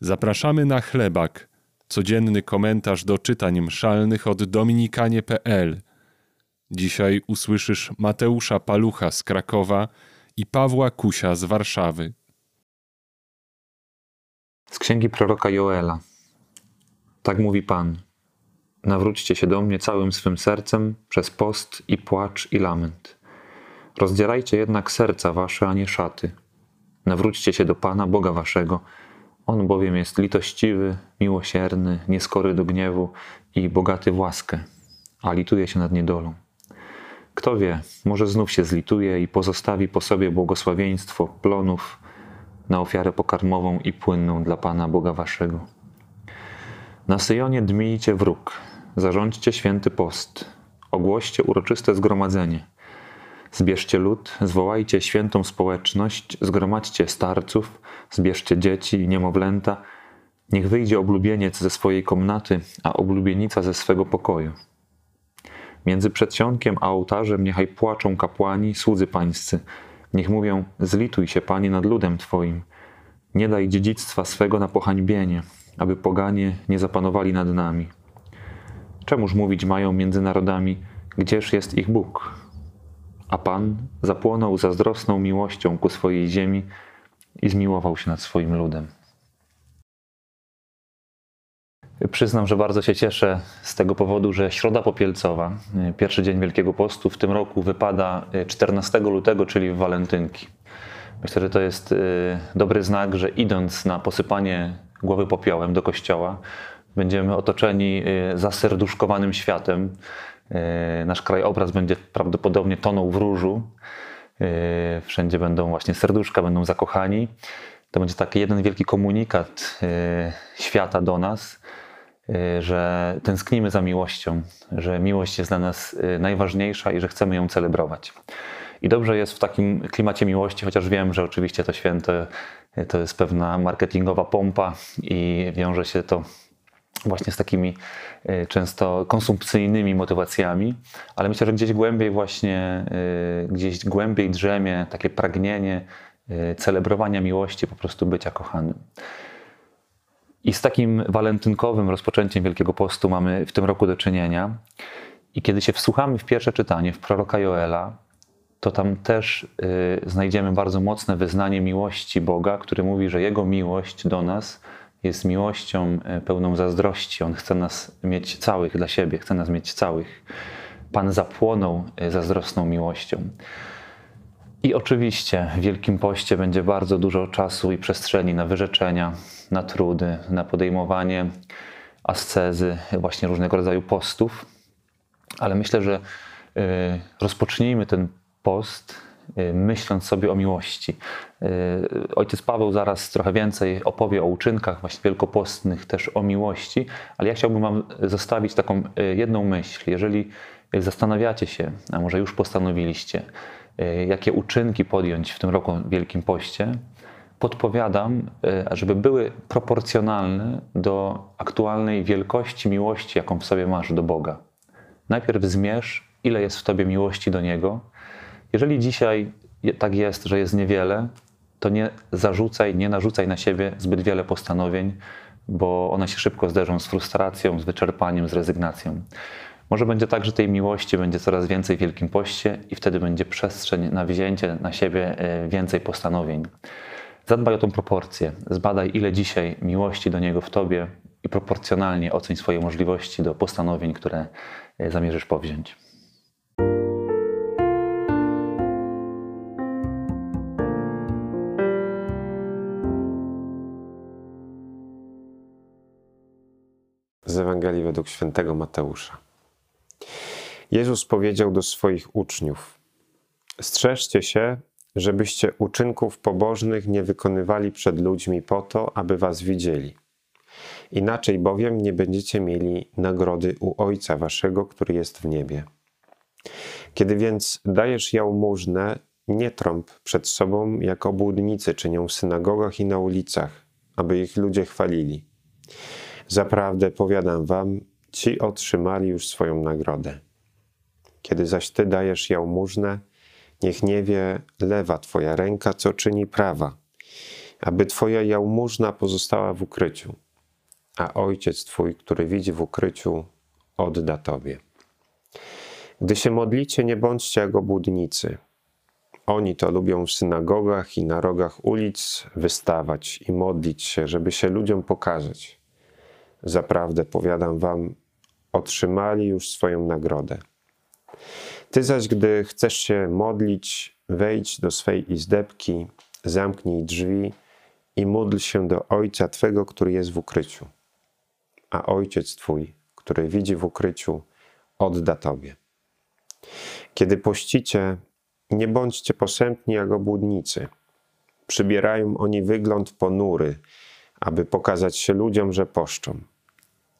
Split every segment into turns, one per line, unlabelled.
Zapraszamy na chlebak, codzienny komentarz do czytań mszalnych od dominikanie.pl. Dzisiaj usłyszysz Mateusza Palucha z Krakowa i Pawła Kusia z Warszawy.
Z księgi proroka Joela. Tak mówi Pan. Nawróćcie się do mnie całym swym sercem przez post i płacz i lament. Rozdzierajcie jednak serca wasze, a nie szaty. Nawróćcie się do Pana, Boga waszego. On bowiem jest litościwy, miłosierny, nieskory do gniewu i bogaty w łaskę, a lituje się nad niedolą. Kto wie, może znów się zlituje i pozostawi po sobie błogosławieństwo plonów na ofiarę pokarmową i płynną dla Pana Boga waszego. Na Syjonie dmijcie wróg, zarządźcie święty post, ogłoście uroczyste zgromadzenie. Zbierzcie lud, zwołajcie świętą społeczność, zgromadźcie starców, zbierzcie dzieci i niemowlęta. Niech wyjdzie oblubieniec ze swojej komnaty, a oblubienica ze swego pokoju. Między przedsionkiem a ołtarzem niechaj płaczą kapłani, słudzy pańscy. Niech mówią, zlituj się, Panie, nad ludem Twoim. Nie daj dziedzictwa swego na pohańbienie, aby poganie nie zapanowali nad nami. Czemuż mówić mają między narodami, gdzież jest ich Bóg? A Pan zapłonął zazdrosną miłością ku swojej ziemi i zmiłował się nad swoim ludem. Przyznam, że bardzo się cieszę z tego powodu, że Środa Popielcowa, pierwszy dzień Wielkiego Postu, w tym roku wypada 14 lutego, czyli w walentynki. Myślę, że to jest dobry znak, że idąc na posypanie głowy popiołem do kościoła, będziemy otoczeni zaserduszkowanym światem. Nasz krajobraz będzie prawdopodobnie tonął w różu. Wszędzie będą właśnie serduszka, będą zakochani. To będzie taki jeden wielki komunikat świata do nas, że tęsknimy za miłością, że miłość jest dla nas najważniejsza i że chcemy ją celebrować. I dobrze jest w takim klimacie miłości, chociaż wiem, że oczywiście to święto to jest pewna marketingowa pompa i wiąże się to właśnie z takimi często konsumpcyjnymi motywacjami, ale myślę, że gdzieś głębiej właśnie, gdzieś głębiej drzemie takie pragnienie celebrowania miłości, po prostu bycia kochanym. I z takim walentynkowym rozpoczęciem Wielkiego Postu mamy w tym roku do czynienia. I kiedy się wsłuchamy w pierwsze czytanie, w proroka Joela, to tam też y, znajdziemy bardzo mocne wyznanie miłości Boga, który mówi, że Jego miłość do nas jest miłością pełną zazdrości. On chce nas mieć całych dla siebie, chce nas mieć całych. Pan zapłonął zazdrosną miłością. I oczywiście w Wielkim Poście będzie bardzo dużo czasu i przestrzeni na wyrzeczenia, na trudy, na podejmowanie ascezy, właśnie różnego rodzaju postów. Ale myślę, że rozpocznijmy ten post myśląc sobie o miłości. Ojciec Paweł zaraz trochę więcej opowie o uczynkach właśnie wielkopostnych, też o miłości, ale ja chciałbym Wam zostawić taką jedną myśl. Jeżeli zastanawiacie się, a może już postanowiliście, jakie uczynki podjąć w tym roku Wielkim Poście, podpowiadam, żeby były proporcjonalne do aktualnej wielkości miłości, jaką w sobie masz do Boga. Najpierw zmierz, ile jest w tobie miłości do Niego. Jeżeli dzisiaj tak jest, że jest niewiele, to nie zarzucaj, nie narzucaj na siebie zbyt wiele postanowień, bo one się szybko zderzą z frustracją, z wyczerpaniem, z rezygnacją. Może będzie tak, że tej miłości będzie coraz więcej w Wielkim Poście i wtedy będzie przestrzeń na wzięcie na siebie więcej postanowień. Zadbaj o tą proporcję. Zbadaj, ile dzisiaj miłości do Niego w Tobie i proporcjonalnie oceń swoje możliwości do postanowień, które zamierzysz powziąć.
Z Ewangelii według świętego Mateusza. Jezus powiedział do swoich uczniów: Strzeżcie się, żebyście uczynków pobożnych nie wykonywali przed ludźmi po to, aby was widzieli. Inaczej bowiem nie będziecie mieli nagrody u Ojca waszego, który jest w niebie. Kiedy więc dajesz jałmużnę, nie trąb przed sobą, jak obłudnicy czynią w synagogach i na ulicach, aby ich ludzie chwalili. Zaprawdę powiadam wam, ci otrzymali już swoją nagrodę. Kiedy zaś ty dajesz jałmużnę, niech nie wie lewa twoja ręka, co czyni prawa. aby Twoja jałmużna pozostała w ukryciu, a Ojciec Twój, który widzi w ukryciu, odda Tobie. Gdy się modlicie, nie bądźcie jak obłudnicy. Oni to lubią w synagogach i na rogach ulic wystawać i modlić się, żeby się ludziom pokazać. Zaprawdę, powiadam wam, otrzymali już swoją nagrodę. Ty zaś, gdy chcesz się modlić, wejdź do swej izdebki, zamknij drzwi i módl się do Ojca Twego, który jest w ukryciu. A Ojciec Twój, który widzi w ukryciu, odda Tobie. Kiedy pościcie, nie bądźcie posępni jak obłudnicy. Przybierają oni wygląd ponury, aby pokazać się ludziom, że poszczą.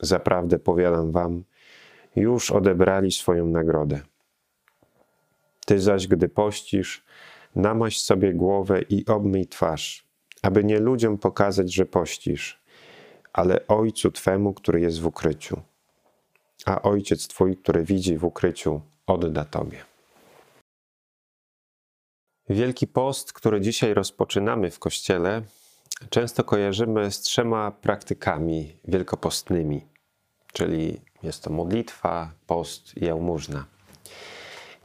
Zaprawdę powiadam wam, już odebrali swoją nagrodę. Ty zaś, gdy pościsz, namaś sobie głowę i obmyj twarz, aby nie ludziom pokazać, że pościsz, ale Ojcu Twemu, który jest w ukryciu. A Ojciec Twój, który widzi w ukryciu, odda Tobie. Wielki Post, który dzisiaj rozpoczynamy w Kościele, często kojarzymy z trzema praktykami wielkopostnymi, czyli jest to modlitwa, post i jałmużna.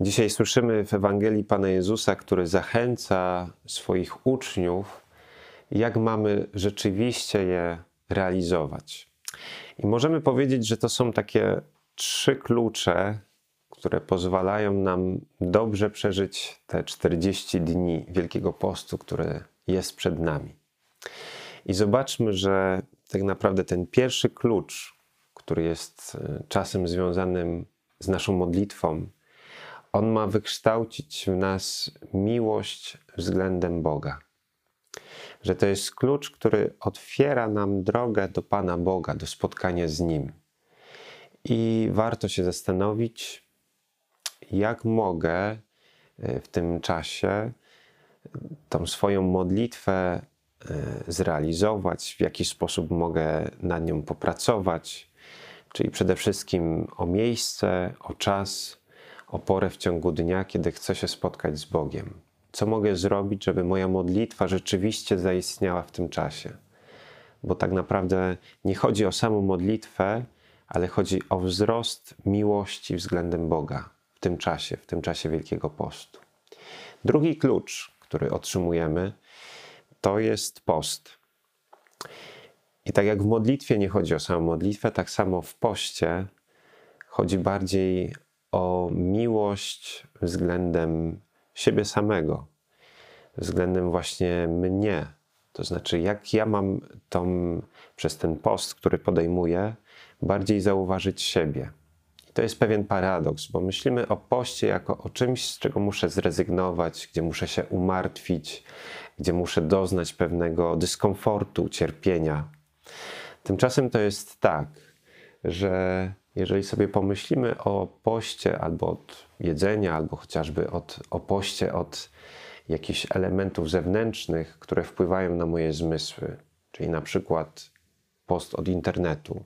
Dzisiaj słyszymy w Ewangelii Pana Jezusa, który zachęca swoich uczniów, jak mamy rzeczywiście je realizować. I możemy powiedzieć, że to są takie trzy klucze, które pozwalają nam dobrze przeżyć te 40 dni Wielkiego Postu, które jest przed nami. I zobaczmy, że tak naprawdę ten pierwszy klucz, który jest e, czasem związanym z naszą modlitwą, on ma wykształcić w nas miłość względem Boga. Że to jest klucz, który otwiera nam drogę do Pana Boga, do spotkania z Nim. I warto się zastanowić, jak mogę e, w tym czasie tą swoją modlitwę zrealizować, w jaki sposób mogę nad nią popracować, czyli przede wszystkim o miejsce, o czas, o porę w ciągu dnia, kiedy chcę się spotkać z Bogiem. Co mogę zrobić, żeby moja modlitwa rzeczywiście zaistniała w tym czasie? Bo tak naprawdę nie chodzi o samą modlitwę, ale chodzi o wzrost miłości względem Boga w tym czasie, w tym czasie Wielkiego Postu. Drugi klucz, który otrzymujemy, to jest post. I tak jak w modlitwie nie chodzi o samą modlitwę, tak samo w poście chodzi bardziej o miłość względem siebie samego, względem właśnie mnie. To znaczy, jak ja mam tą, przez ten post, który podejmuję, bardziej zauważyć siebie. I to jest pewien paradoks, bo myślimy o poście jako o czymś, z czego muszę zrezygnować, gdzie muszę się umartwić, gdzie muszę doznać pewnego dyskomfortu, cierpienia. Tymczasem to jest tak, że jeżeli sobie pomyślimy o poście albo od jedzenia, albo chociażby od, o poście od jakichś elementów zewnętrznych, które wpływają na moje zmysły, czyli na przykład post od internetu,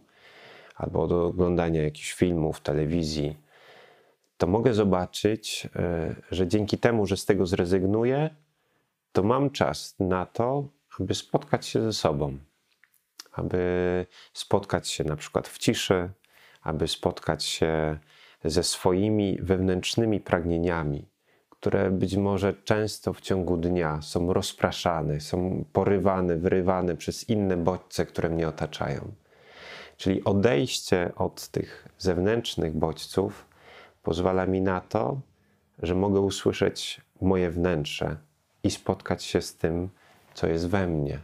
albo do oglądania jakichś filmów, telewizji, to mogę zobaczyć, e, że dzięki temu, że z tego zrezygnuję, to mam czas na to, aby spotkać się ze sobą, aby spotkać się na przykład w ciszy, aby spotkać się ze swoimi wewnętrznymi pragnieniami, które być może często w ciągu dnia są rozpraszane, są porywane, wyrywane przez inne bodźce, które mnie otaczają. Czyli odejście od tych zewnętrznych bodźców pozwala mi na to, że mogę usłyszeć moje wnętrze i spotkać się z tym, co jest we mnie,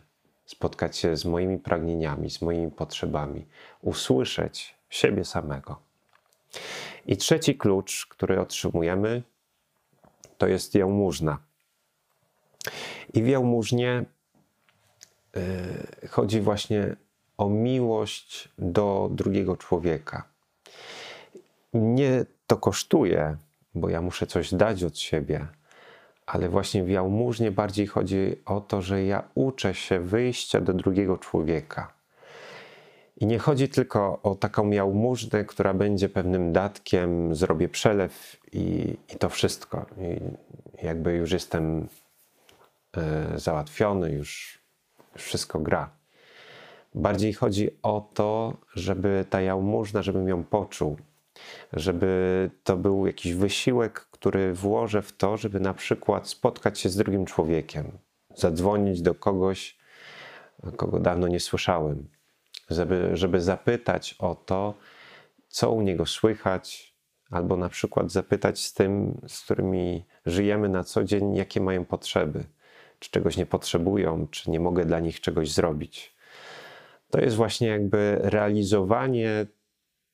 spotkać się z moimi pragnieniami, z moimi potrzebami, usłyszeć siebie samego. I trzeci klucz, który otrzymujemy, to jest jałmużna. I w jałmużnie yy, chodzi właśnie o miłość do drugiego człowieka. Nie to kosztuje, bo ja muszę coś dać od siebie, ale właśnie w jałmużnie bardziej chodzi o to, że ja uczę się wyjścia do drugiego człowieka. I nie chodzi tylko o taką jałmużnę, która będzie pewnym datkiem, zrobię przelew i, i to wszystko. I jakby już jestem e, załatwiony, już wszystko gra. Bardziej chodzi o to, żeby ta jałmużna, żebym ją poczuł, żeby to był jakiś wysiłek, który włożę w to, żeby na przykład spotkać się z drugim człowiekiem, zadzwonić do kogoś, kogo dawno nie słyszałem, żeby, żeby zapytać o to, co u niego słychać, albo na przykład zapytać z tym, z którymi żyjemy na co dzień, jakie mają potrzeby, czy czegoś nie potrzebują, czy nie mogę dla nich czegoś zrobić. To jest właśnie jakby realizowanie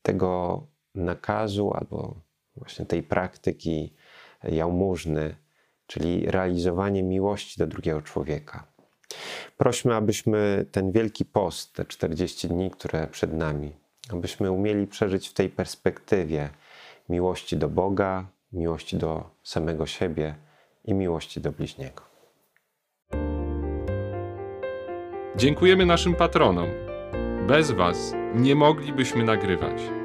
tego nakazu albo właśnie tej praktyki jałmużny, czyli realizowanie miłości do drugiego człowieka. Prośmy, abyśmy ten wielki post, te 40 dni, które przed nami, abyśmy umieli przeżyć w tej perspektywie miłości do Boga, miłości do samego siebie i miłości do bliźniego.
Dziękujemy naszym patronom. Bez Was nie moglibyśmy nagrywać.